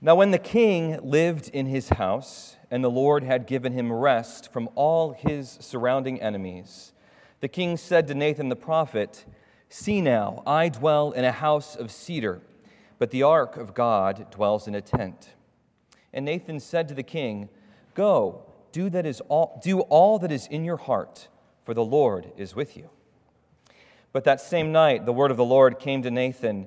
Now, when the king lived in his house, and the Lord had given him rest from all his surrounding enemies, the king said to Nathan the prophet, See now, I dwell in a house of cedar, but the ark of God dwells in a tent. And Nathan said to the king, Go, do, that is all, do all that is in your heart, for the Lord is with you. But that same night, the word of the Lord came to Nathan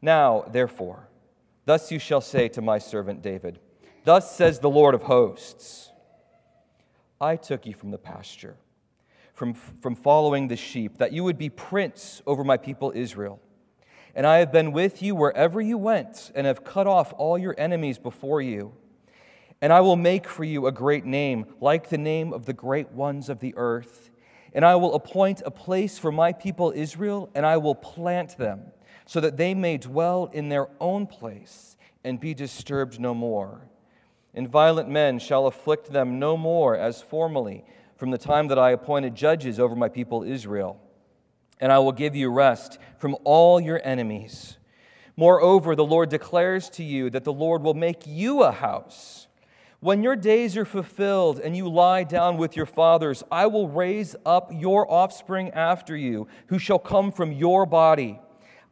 Now, therefore, thus you shall say to my servant David, Thus says the Lord of hosts I took you from the pasture, from, from following the sheep, that you would be prince over my people Israel. And I have been with you wherever you went, and have cut off all your enemies before you. And I will make for you a great name, like the name of the great ones of the earth. And I will appoint a place for my people Israel, and I will plant them so that they may dwell in their own place and be disturbed no more. And violent men shall afflict them no more as formerly, from the time that I appointed judges over my people Israel. And I will give you rest from all your enemies. Moreover, the Lord declares to you that the Lord will make you a house. When your days are fulfilled and you lie down with your fathers, I will raise up your offspring after you, who shall come from your body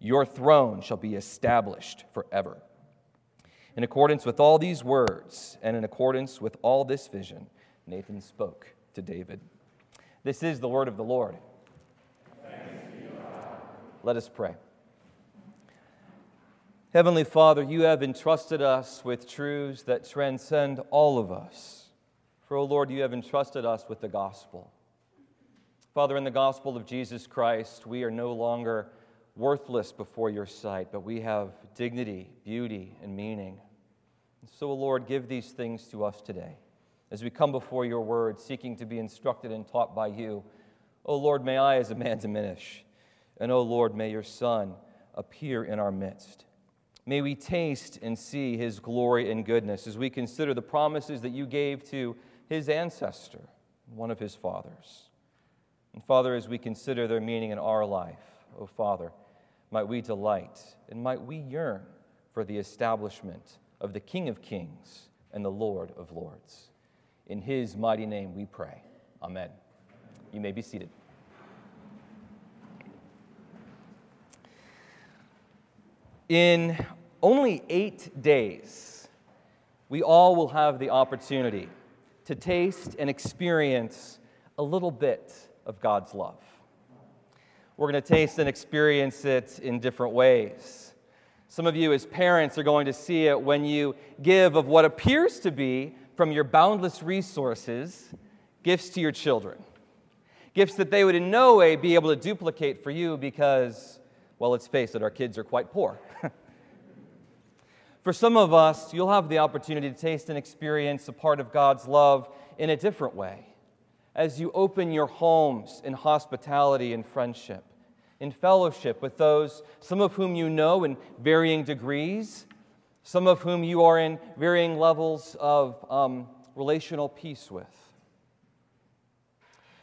Your throne shall be established forever. In accordance with all these words and in accordance with all this vision, Nathan spoke to David. This is the word of the Lord. Let us pray. Heavenly Father, you have entrusted us with truths that transcend all of us. For, O oh Lord, you have entrusted us with the gospel. Father, in the gospel of Jesus Christ, we are no longer worthless before your sight, but we have dignity, beauty, and meaning. And so, Lord, give these things to us today. As we come before your word, seeking to be instructed and taught by you, O Lord, may I as a man diminish. And, O Lord, may your Son appear in our midst. May we taste and see his glory and goodness as we consider the promises that you gave to his ancestor, one of his fathers. And, Father, as we consider their meaning in our life, O Father, might we delight and might we yearn for the establishment of the King of Kings and the Lord of Lords. In his mighty name we pray. Amen. You may be seated. In only eight days, we all will have the opportunity to taste and experience a little bit of God's love. We're going to taste and experience it in different ways. Some of you, as parents, are going to see it when you give of what appears to be, from your boundless resources, gifts to your children. Gifts that they would in no way be able to duplicate for you because, well, let's face it, our kids are quite poor. for some of us, you'll have the opportunity to taste and experience a part of God's love in a different way as you open your homes in hospitality and friendship, in fellowship with those, some of whom you know in varying degrees, some of whom you are in varying levels of um, relational peace with.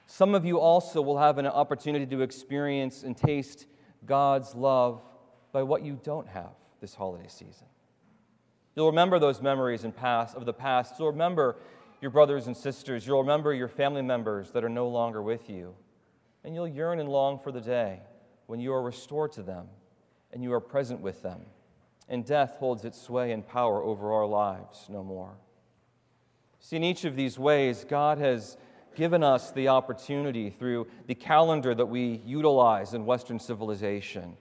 Some of you also will have an opportunity to experience and taste God's love by what you don't have this holiday season. You'll remember those memories in past, of the past. You'll remember your brothers and sisters. You'll remember your family members that are no longer with you. And you'll yearn and long for the day when you are restored to them and you are present with them and death holds its sway and power over our lives no more. See, in each of these ways, God has given us the opportunity through the calendar that we utilize in Western civilization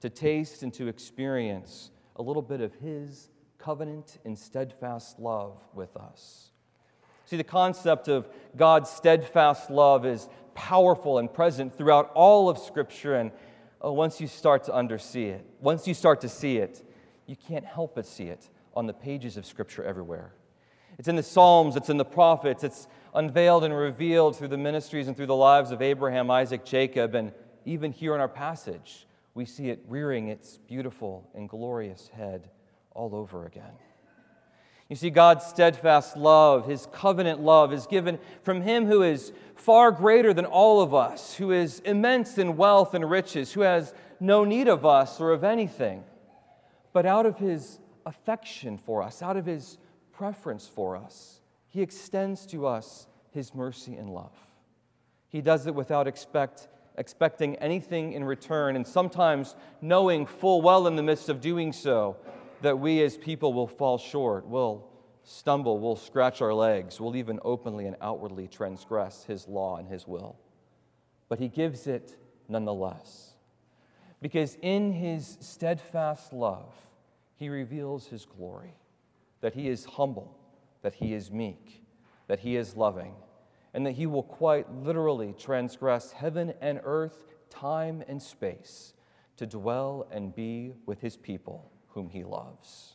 to taste and to experience a little bit of His covenant and steadfast love with us. See, the concept of God's steadfast love is powerful and present throughout all of Scripture. And oh, once you start to undersee it, once you start to see it, you can't help but see it on the pages of Scripture everywhere. It's in the Psalms, it's in the prophets, it's unveiled and revealed through the ministries and through the lives of Abraham, Isaac, Jacob, and even here in our passage, we see it rearing its beautiful and glorious head all over again. You see, God's steadfast love, His covenant love, is given from Him who is far greater than all of us, who is immense in wealth and riches, who has no need of us or of anything. But out of His affection for us, out of His preference for us, He extends to us His mercy and love. He does it without expect, expecting anything in return, and sometimes knowing full well in the midst of doing so that we as people will fall short, will stumble, will scratch our legs, will even openly and outwardly transgress His law and His will. But He gives it nonetheless. Because in His steadfast love, He reveals His glory that He is humble, that He is meek, that He is loving, and that He will quite literally transgress heaven and earth, time and space to dwell and be with His people whom he loves.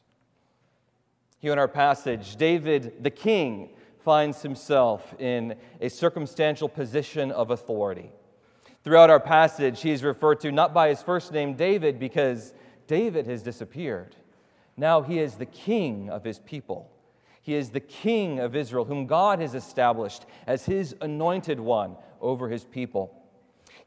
Here in our passage, David the king finds himself in a circumstantial position of authority. Throughout our passage, he is referred to not by his first name, David, because David has disappeared. Now he is the king of his people. He is the king of Israel, whom God has established as his anointed one over his people.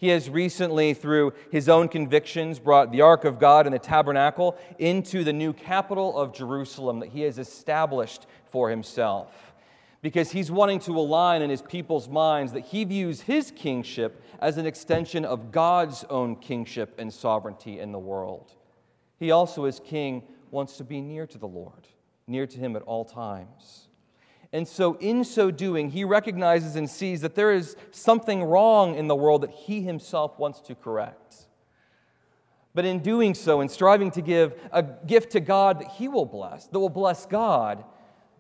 He has recently, through his own convictions, brought the Ark of God and the tabernacle into the new capital of Jerusalem that he has established for himself. Because he's wanting to align in his people's minds that he views his kingship as an extension of God's own kingship and sovereignty in the world. He also, as king, wants to be near to the Lord, near to him at all times. And so, in so doing, he recognizes and sees that there is something wrong in the world that he himself wants to correct. But in doing so, in striving to give a gift to God that he will bless, that will bless God,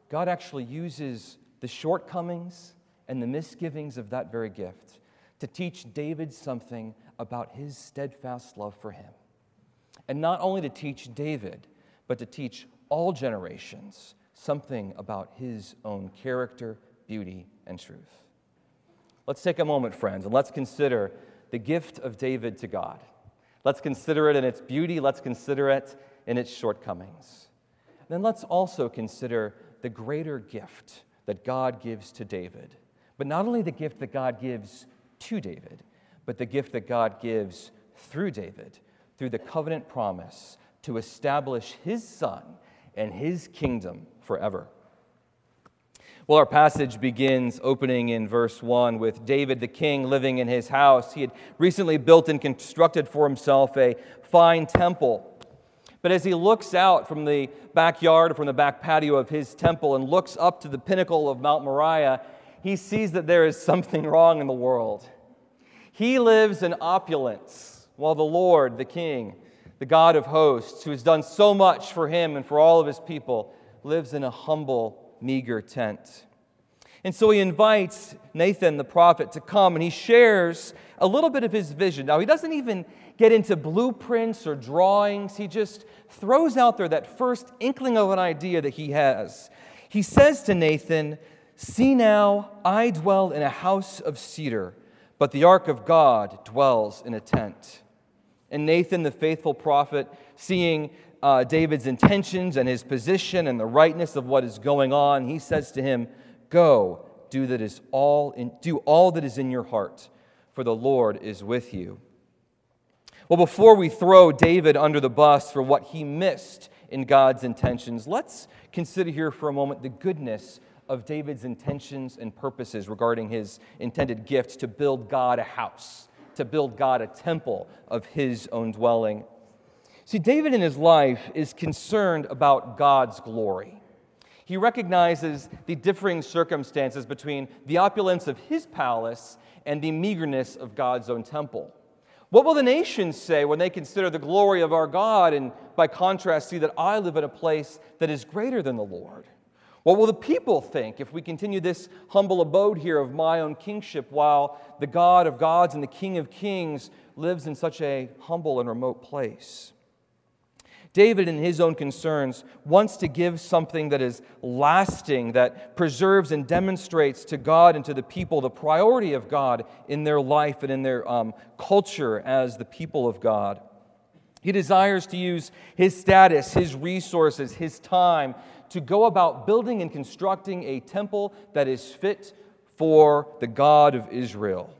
God actually uses the shortcomings and the misgivings of that very gift to teach David something about his steadfast love for him. And not only to teach David, but to teach all generations something about his own character, beauty, and truth. Let's take a moment, friends, and let's consider the gift of David to God. Let's consider it in its beauty, let's consider it in its shortcomings. Then let's also consider the greater gift that God gives to David. But not only the gift that God gives to David, but the gift that God gives through David, through the covenant promise to establish his son and his kingdom forever. Well, our passage begins opening in verse 1 with David the king living in his house. He had recently built and constructed for himself a fine temple. But as he looks out from the backyard, from the back patio of his temple, and looks up to the pinnacle of Mount Moriah, he sees that there is something wrong in the world. He lives in opulence, while the Lord, the King, the God of hosts, who has done so much for him and for all of his people, lives in a humble, meager tent. And so he invites Nathan the prophet to come and he shares a little bit of his vision. Now, he doesn't even get into blueprints or drawings, he just throws out there that first inkling of an idea that he has. He says to Nathan, See now, I dwell in a house of cedar, but the ark of God dwells in a tent. And Nathan, the faithful prophet, seeing uh, David's intentions and his position and the rightness of what is going on, he says to him, Go, do, that is all in, do all that is in your heart, for the Lord is with you. Well, before we throw David under the bus for what he missed in God's intentions, let's consider here for a moment the goodness of David's intentions and purposes regarding his intended gift to build God a house, to build God a temple of his own dwelling. See, David in his life is concerned about God's glory. He recognizes the differing circumstances between the opulence of his palace and the meagerness of God's own temple. What will the nations say when they consider the glory of our God and, by contrast, see that I live in a place that is greater than the Lord? What will the people think if we continue this humble abode here of my own kingship while the God of gods and the King of kings lives in such a humble and remote place? David, in his own concerns, wants to give something that is lasting, that preserves and demonstrates to God and to the people the priority of God in their life and in their um, culture as the people of God. He desires to use his status, his resources, his time to go about building and constructing a temple that is fit for the God of Israel.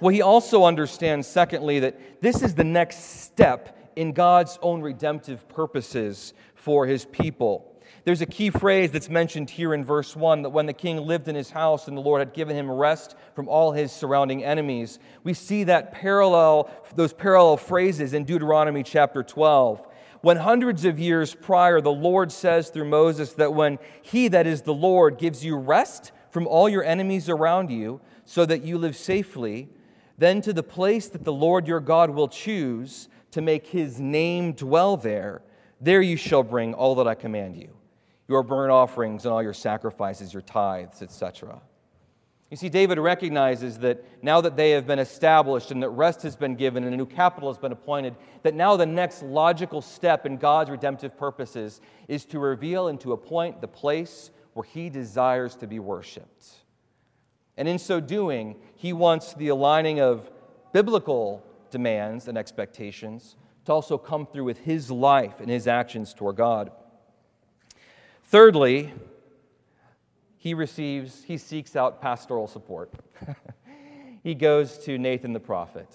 Well, he also understands, secondly, that this is the next step in God's own redemptive purposes for his people. There's a key phrase that's mentioned here in verse 1 that when the king lived in his house and the Lord had given him rest from all his surrounding enemies. We see that parallel, those parallel phrases in Deuteronomy chapter 12. When hundreds of years prior, the Lord says through Moses that when he, that is the Lord, gives you rest from all your enemies around you so that you live safely, then to the place that the Lord your God will choose, to make his name dwell there, there you shall bring all that I command you your burnt offerings and all your sacrifices, your tithes, etc. You see, David recognizes that now that they have been established and that rest has been given and a new capital has been appointed, that now the next logical step in God's redemptive purposes is to reveal and to appoint the place where he desires to be worshiped. And in so doing, he wants the aligning of biblical demands and expectations to also come through with his life and his actions toward God. Thirdly, he receives, he seeks out pastoral support. he goes to Nathan the prophet.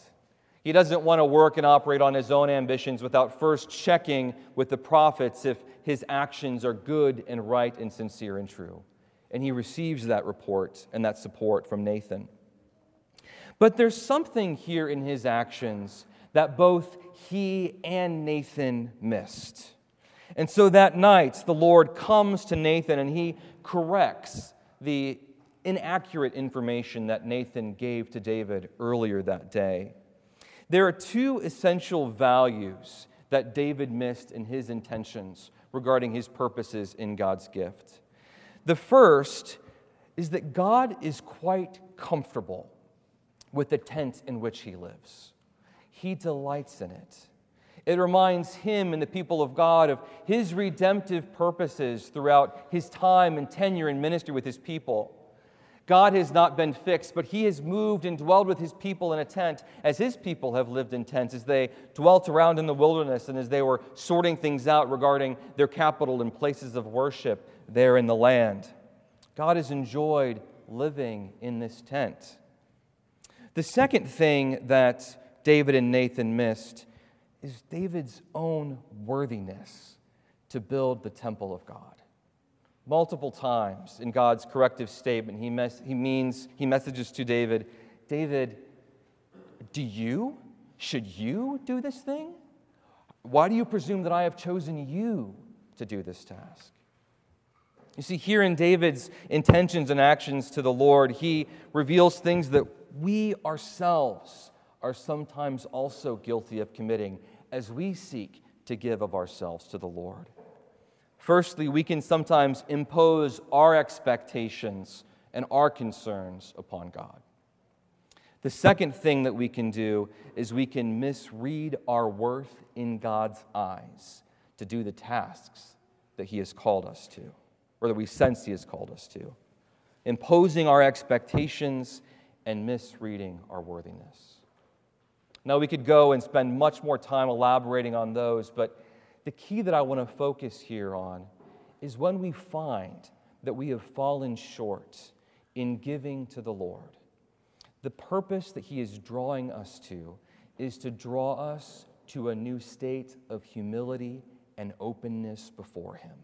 He doesn't want to work and operate on his own ambitions without first checking with the prophets if his actions are good and right and sincere and true. And he receives that report and that support from Nathan. But there's something here in his actions that both he and Nathan missed. And so that night, the Lord comes to Nathan and he corrects the inaccurate information that Nathan gave to David earlier that day. There are two essential values that David missed in his intentions regarding his purposes in God's gift. The first is that God is quite comfortable with the tent in which he lives. He delights in it. It reminds him and the people of God of his redemptive purposes throughout his time and tenure in ministry with his people. God has not been fixed, but he has moved and dwelled with his people in a tent as his people have lived in tents, as they dwelt around in the wilderness and as they were sorting things out regarding their capital and places of worship there in the land. God has enjoyed living in this tent. The second thing that David and Nathan missed is David's own worthiness to build the temple of God. Multiple times in God's corrective statement, he, mes- he means, he messages to David, David, do you, should you do this thing? Why do you presume that I have chosen you to do this task? You see, here in David's intentions and actions to the Lord, he reveals things that we ourselves are sometimes also guilty of committing as we seek to give of ourselves to the Lord. Firstly, we can sometimes impose our expectations and our concerns upon God. The second thing that we can do is we can misread our worth in God's eyes to do the tasks that He has called us to, or that we sense He has called us to, imposing our expectations and misreading our worthiness. Now, we could go and spend much more time elaborating on those, but the key that I want to focus here on is when we find that we have fallen short in giving to the Lord. The purpose that He is drawing us to is to draw us to a new state of humility and openness before Him.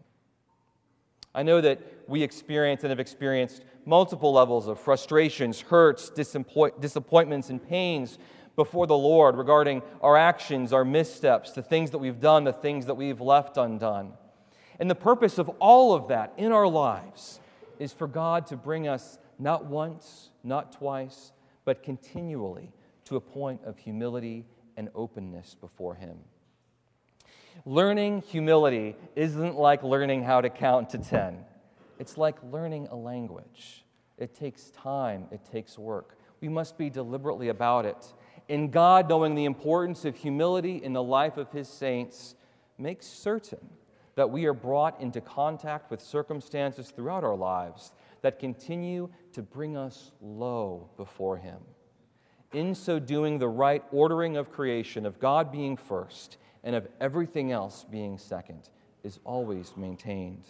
I know that we experience and have experienced multiple levels of frustrations, hurts, disappoint- disappointments, and pains before the Lord regarding our actions, our missteps, the things that we've done, the things that we've left undone. And the purpose of all of that in our lives is for God to bring us not once, not twice, but continually to a point of humility and openness before Him. Learning humility isn't like learning how to count to 10. It's like learning a language. It takes time, it takes work. We must be deliberately about it. In God, knowing the importance of humility in the life of His saints makes certain that we are brought into contact with circumstances throughout our lives that continue to bring us low before Him. In so doing, the right ordering of creation, of God being first, and of everything else being second, is always maintained.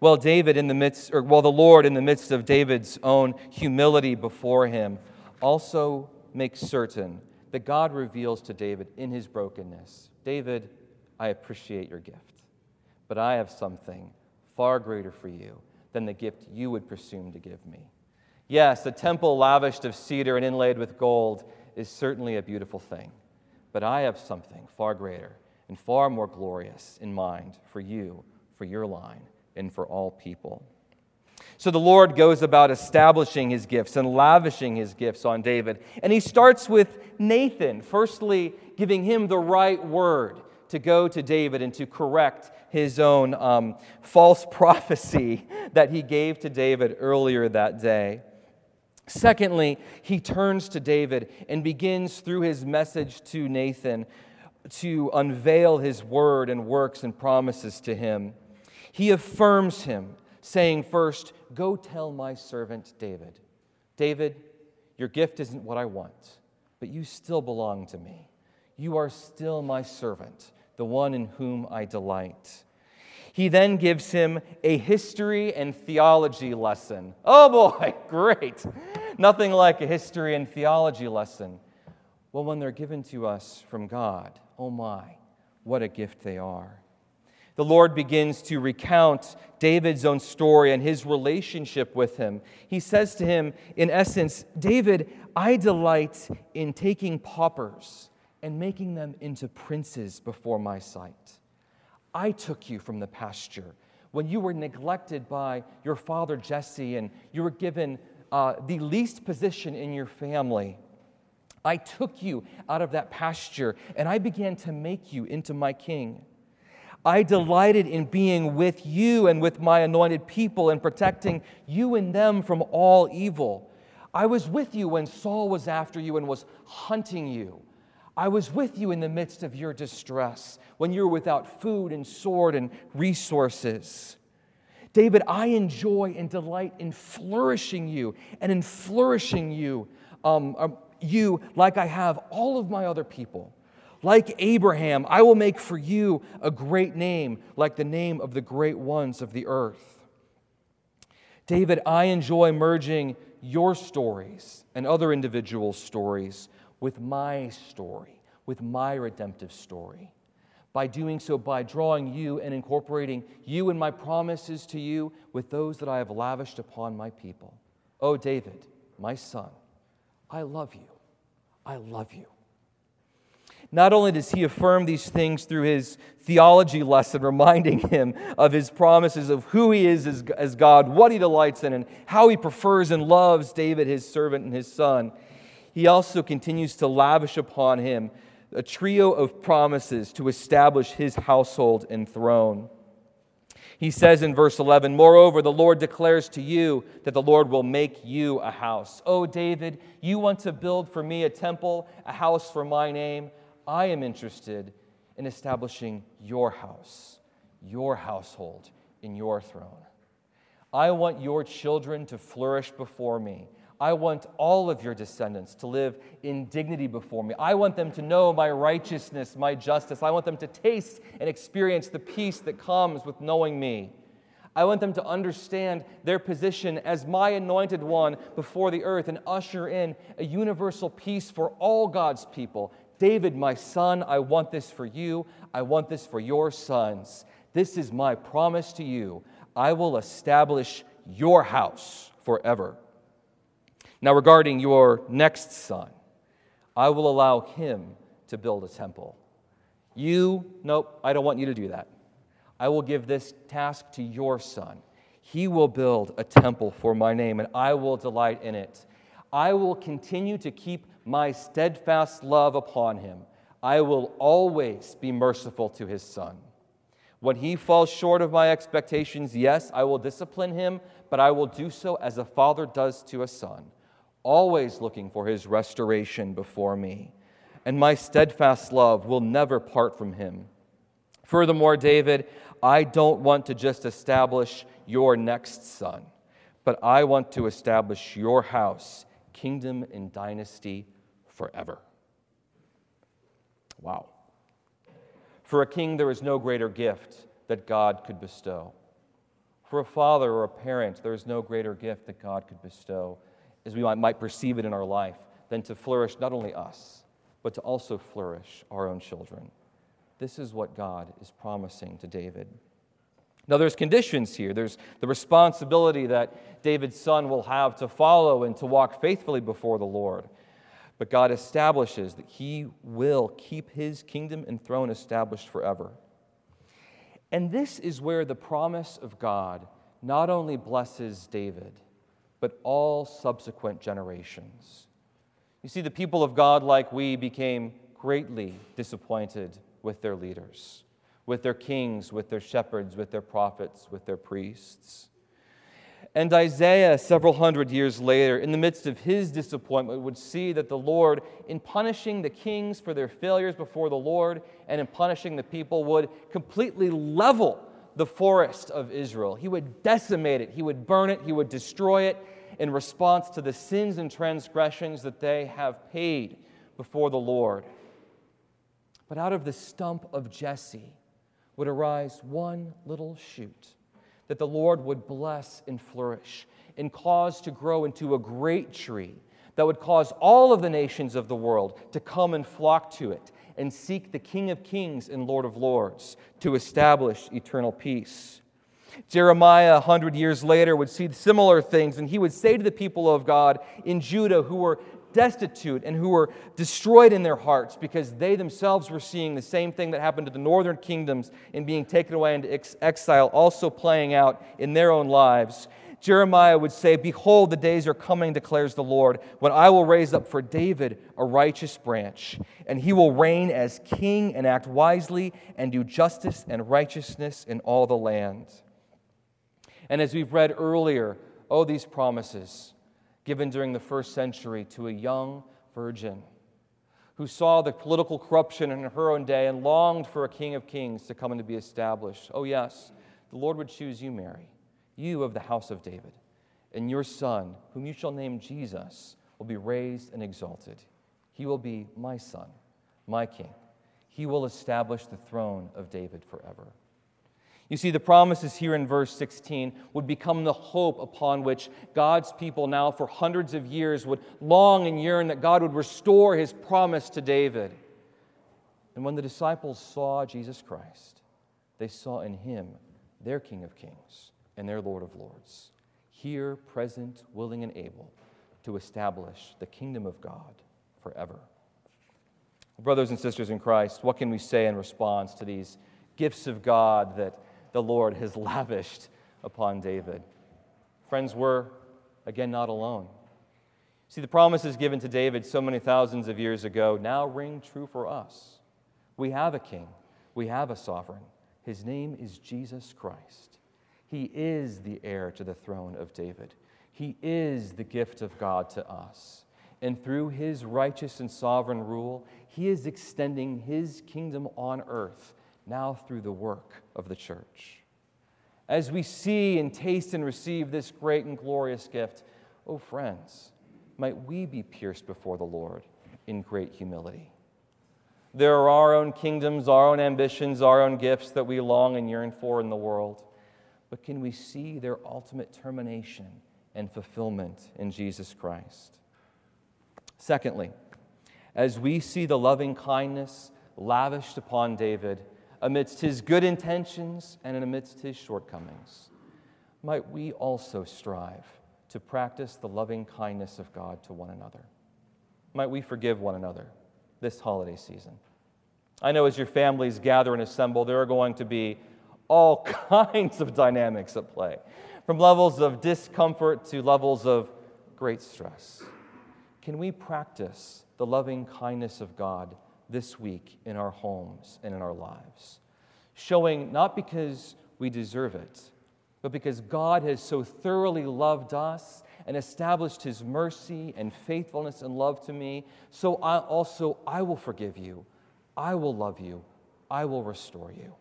Well, David in the midst, or well, the Lord in the midst of David's own humility before him, also makes certain that God reveals to David in his brokenness David, I appreciate your gift, but I have something far greater for you than the gift you would presume to give me. Yes, a temple lavished of cedar and inlaid with gold is certainly a beautiful thing, but I have something far greater and far more glorious in mind for you, for your line, and for all people. So the Lord goes about establishing his gifts and lavishing his gifts on David. And he starts with Nathan, firstly, giving him the right word to go to David and to correct his own um, false prophecy that he gave to David earlier that day. Secondly, he turns to David and begins through his message to Nathan to unveil his word and works and promises to him. He affirms him, saying, First, go tell my servant David, David, your gift isn't what I want, but you still belong to me. You are still my servant the one in whom I delight. He then gives him a history and theology lesson. Oh boy, great. Nothing like a history and theology lesson. Well, when they're given to us from God, oh my, what a gift they are. The Lord begins to recount David's own story and his relationship with him. He says to him, in essence, David, I delight in taking paupers and making them into princes before my sight. I took you from the pasture when you were neglected by your father Jesse and you were given uh, the least position in your family. I took you out of that pasture and I began to make you into my king. I delighted in being with you and with my anointed people and protecting you and them from all evil. I was with you when Saul was after you and was hunting you. I was with you in the midst of your distress, when you were without food and sword and resources. David, I enjoy and delight in flourishing you and in flourishing you, um, um, you like I have all of my other people. Like Abraham, I will make for you a great name, like the name of the great ones of the earth. David, I enjoy merging your stories and other individuals' stories with my story, with my redemptive story. By doing so, by drawing you and incorporating you and my promises to you with those that I have lavished upon my people. Oh, David, my son, I love you. I love you. Not only does he affirm these things through his theology lesson, reminding him of his promises of who he is as, as God, what he delights in, and how he prefers and loves David, his servant and his son, he also continues to lavish upon him a trio of promises to establish his household and throne. He says in verse 11, Moreover, the Lord declares to you that the Lord will make you a house. Oh, David, you want to build for me a temple, a house for my name. I am interested in establishing your house, your household, in your throne. I want your children to flourish before me. I want all of your descendants to live in dignity before me. I want them to know my righteousness, my justice. I want them to taste and experience the peace that comes with knowing me. I want them to understand their position as my anointed one before the earth and usher in a universal peace for all God's people. David, my son, I want this for you. I want this for your sons. This is my promise to you. I will establish your house forever. Now, regarding your next son, I will allow him to build a temple. You, nope, I don't want you to do that. I will give this task to your son. He will build a temple for my name, and I will delight in it. I will continue to keep my steadfast love upon him. I will always be merciful to his son. When he falls short of my expectations, yes, I will discipline him, but I will do so as a father does to a son, always looking for his restoration before me. And my steadfast love will never part from him. Furthermore, David, I don't want to just establish your next son, but I want to establish your house, kingdom, and dynasty forever. Wow. For a king, there is no greater gift that God could bestow. For a father or a parent, there is no greater gift that God could bestow, as we might perceive it in our life, than to flourish not only us, but to also flourish our own children. This is what God is promising to David. Now, there's conditions here. There's the responsibility that David's son will have to follow and to walk faithfully before the Lord. But God establishes that he will keep his kingdom and throne established forever. And this is where the promise of God not only blesses David, but all subsequent generations. You see, the people of God, like we, became greatly disappointed with their leaders, with their kings, with their shepherds, with their prophets, with their priests. And Isaiah, several hundred years later, in the midst of his disappointment, would see that the Lord, in punishing the kings for their failures before the Lord and in punishing the people, would completely level the forest of Israel. He would decimate it, he would burn it, he would destroy it in response to the sins and transgressions that they have paid before the Lord. But out of the stump of Jesse would arise one little shoot that the Lord would bless and flourish and cause to grow into a great tree that would cause all of the nations of the world to come and flock to it and seek the King of Kings and Lord of Lords to establish eternal peace. Jeremiah, a hundred years later, would see similar things, and he would say to the people of God in Judah who were destitute and who were destroyed in their hearts because they themselves were seeing the same thing that happened to the northern kingdoms in being taken away into ex- exile, also playing out in their own lives. Jeremiah would say, Behold, the days are coming, declares the Lord, when I will raise up for David a righteous branch, and he will reign as king and act wisely and do justice and righteousness in all the land. And as we've read earlier, oh, these promises given during the first century to a young virgin who saw the political corruption in her own day and longed for a king of kings to come and to be established. Oh, yes, the Lord would choose you, Mary, you of the house of David, and your son, whom you shall name Jesus, will be raised and exalted. He will be my son, my king. He will establish the throne of David forever. You see, the promises here in verse 16 would become the hope upon which God's people now, for hundreds of years, would long and yearn that God would restore his promise to David. And when the disciples saw Jesus Christ, they saw in him their King of Kings and their Lord of Lords, here, present, willing, and able to establish the kingdom of God forever. Brothers and sisters in Christ, what can we say in response to these gifts of God that the Lord has lavished upon David. Friends, we're again not alone. See, the promises given to David so many thousands of years ago now ring true for us. We have a king, we have a sovereign. His name is Jesus Christ. He is the heir to the throne of David. He is the gift of God to us. And through his righteous and sovereign rule, he is extending his kingdom on earth now through the work of the church. As we see and taste and receive this great and glorious gift, oh friends, might we be pierced before the Lord in great humility. There are our own kingdoms, our own ambitions, our own gifts that we long and yearn for in the world. But can we see their ultimate termination and fulfillment in Jesus Christ? Secondly, as we see the loving kindness lavished upon David, amidst his good intentions and amidst his shortcomings, might we also strive to practice the loving kindness of God to one another. might we forgive one another this holiday season. I know as your families gather and assemble, there are going to be all kinds of dynamics at play, from levels of discomfort to levels of great stress. Can we practice the loving kindness of God this week in our homes and in our lives? Showing not because we deserve it, but because God has so thoroughly loved us and established his mercy and faithfulness and love to me, so I also I will forgive you. I will love you. I will restore you.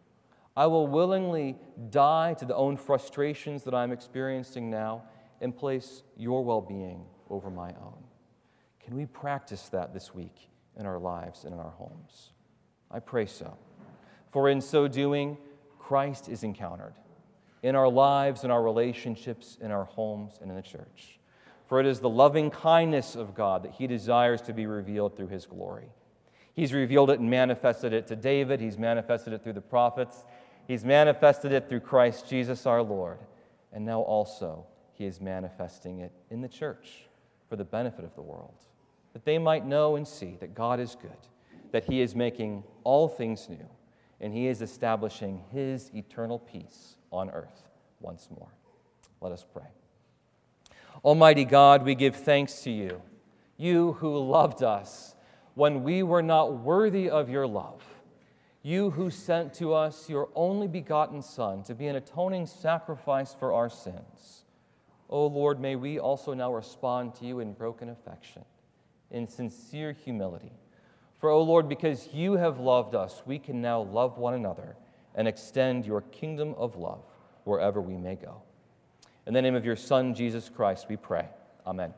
I will willingly die to the own frustrations that I'm experiencing now and place your well being over my own. Can we practice that this week in our lives and in our homes? I pray so. For in so doing, Christ is encountered in our lives, in our relationships, in our homes, and in the church. For it is the loving kindness of God that he desires to be revealed through his glory. He's revealed it and manifested it to David, he's manifested it through the prophets, he's manifested it through Christ Jesus our Lord, and now also he is manifesting it in the church for the benefit of the world, that they might know and see that God is good, that he is making all things new, and he is establishing his eternal peace on earth once more. Let us pray. Almighty God, we give thanks to you, you who loved us when we were not worthy of your love, you who sent to us your only begotten Son to be an atoning sacrifice for our sins. O Lord, may we also now respond to you in broken affection, in sincere humility. For, O Lord, because you have loved us, we can now love one another and extend your kingdom of love wherever we may go. In the name of your Son, Jesus Christ, we pray. Amen.